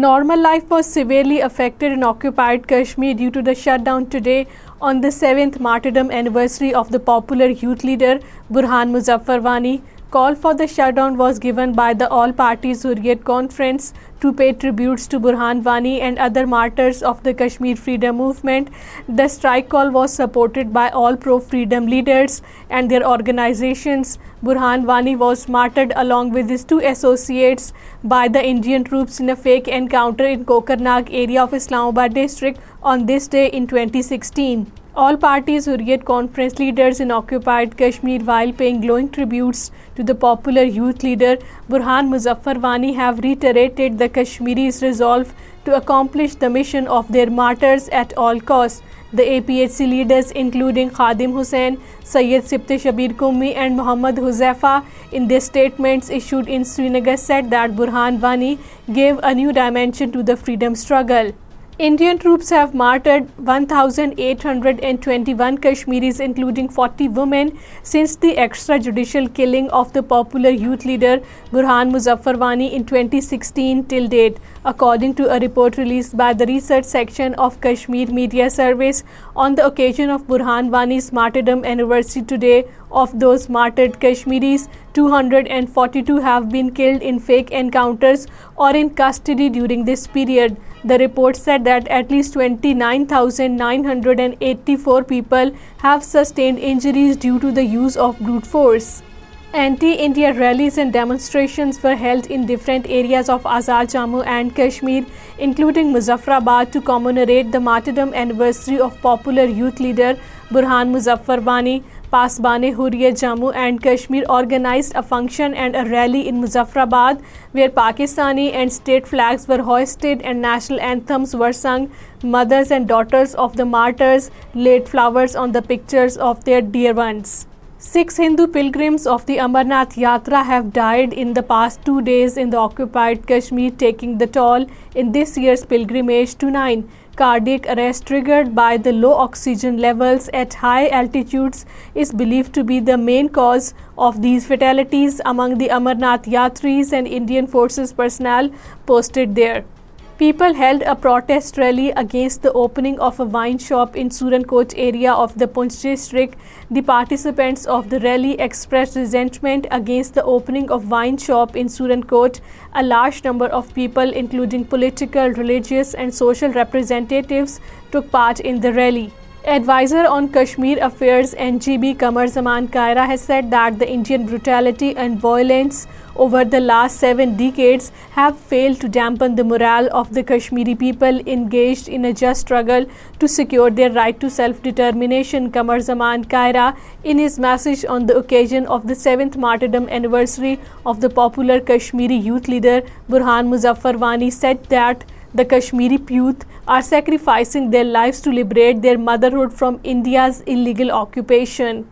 Normal life was severely affected in occupied Kashmir due to the shutdown today on the 7th martyrdom anniversary of the popular youth leader Burhan Muzaffar Wani. Call for the shutdown was given by the All-Party Hurriyat Conference to pay tributes to Burhan Wani and other martyrs of the Kashmir freedom movement. The strike call was supported by all pro-freedom leaders and their organizations. Burhan Wani was martyred along with his two associates by the Indian troops in a fake encounter in Kokarnag area of Islamabad district on this day in 2016. All parties who read conference leaders in occupied Kashmir while paying glowing tributes to the popular youth leader Burhan Muzaffar Wani have reiterated the Kashmiris' resolve to accomplish the mission of their martyrs at all costs. The APHC leaders including Khadim Hussain, Syed Sibte Shabir Qumi and Mohammad Huzaifa in their statements issued in Srinagar said that Burhan Wani gave a new dimension to the freedom struggle. Indian troops have martyred 1,821 Kashmiris, including 40 women, since the extrajudicial killing of the popular youth leader Burhan Muzaffarwani in 2016 till date, according to a report released by the research section of Kashmir Media Service on the occasion of Burhan Wani's martyrdom anniversary today. Of those martyred Kashmiris, 242 have been killed in fake encounters or in custody during this period. The report said that at least 29,984 people have sustained injuries due to the use of brute force. Anti-India rallies and demonstrations were held in different areas of Azad Jammu and Kashmir, including Muzaffarabad, to commemorate the martyrdom anniversary of popular youth leader Burhan Muzaffar Wani. Pasban Hurriyat Jammu and Kashmir organised a function and a rally in Muzaffarabad where Pakistani and state flags were hoisted and national anthems were sung mothers and daughters of the martyrs laid flowers on the pictures of their dear ones 6 Hindu pilgrims of the Amarnath Yatra have died in the past 2 days in the occupied Kashmir, taking the toll in this year's pilgrimage to 9. Cardiac arrest triggered by the low oxygen levels at high altitudes is believed to be the main cause of these fatalities among the Amarnath Yatris and Indian Forces personnel posted there. People held a protest rally against the opening of a wine shop in Surankot area of the Poonch district. The participants of the rally expressed resentment against the opening of wine shop in Surankot. A large number of people, including political, religious and social representatives, took part in the rally. Advisor on Kashmir Affairs NGB Qamar Zaman Kaira has said that the Indian brutality and violence over the last 7 decades have failed to dampen the morale of the Kashmiri people engaged in a just struggle to secure their right to self-determination. Qamar Zaman Kaira, in his message on the occasion of the 7th martyrdom anniversary of the popular Kashmiri youth leader Burhan Muzaffar Wani, said that the Kashmiri Puyuth are sacrificing their lives to liberate their motherhood from India's illegal occupation.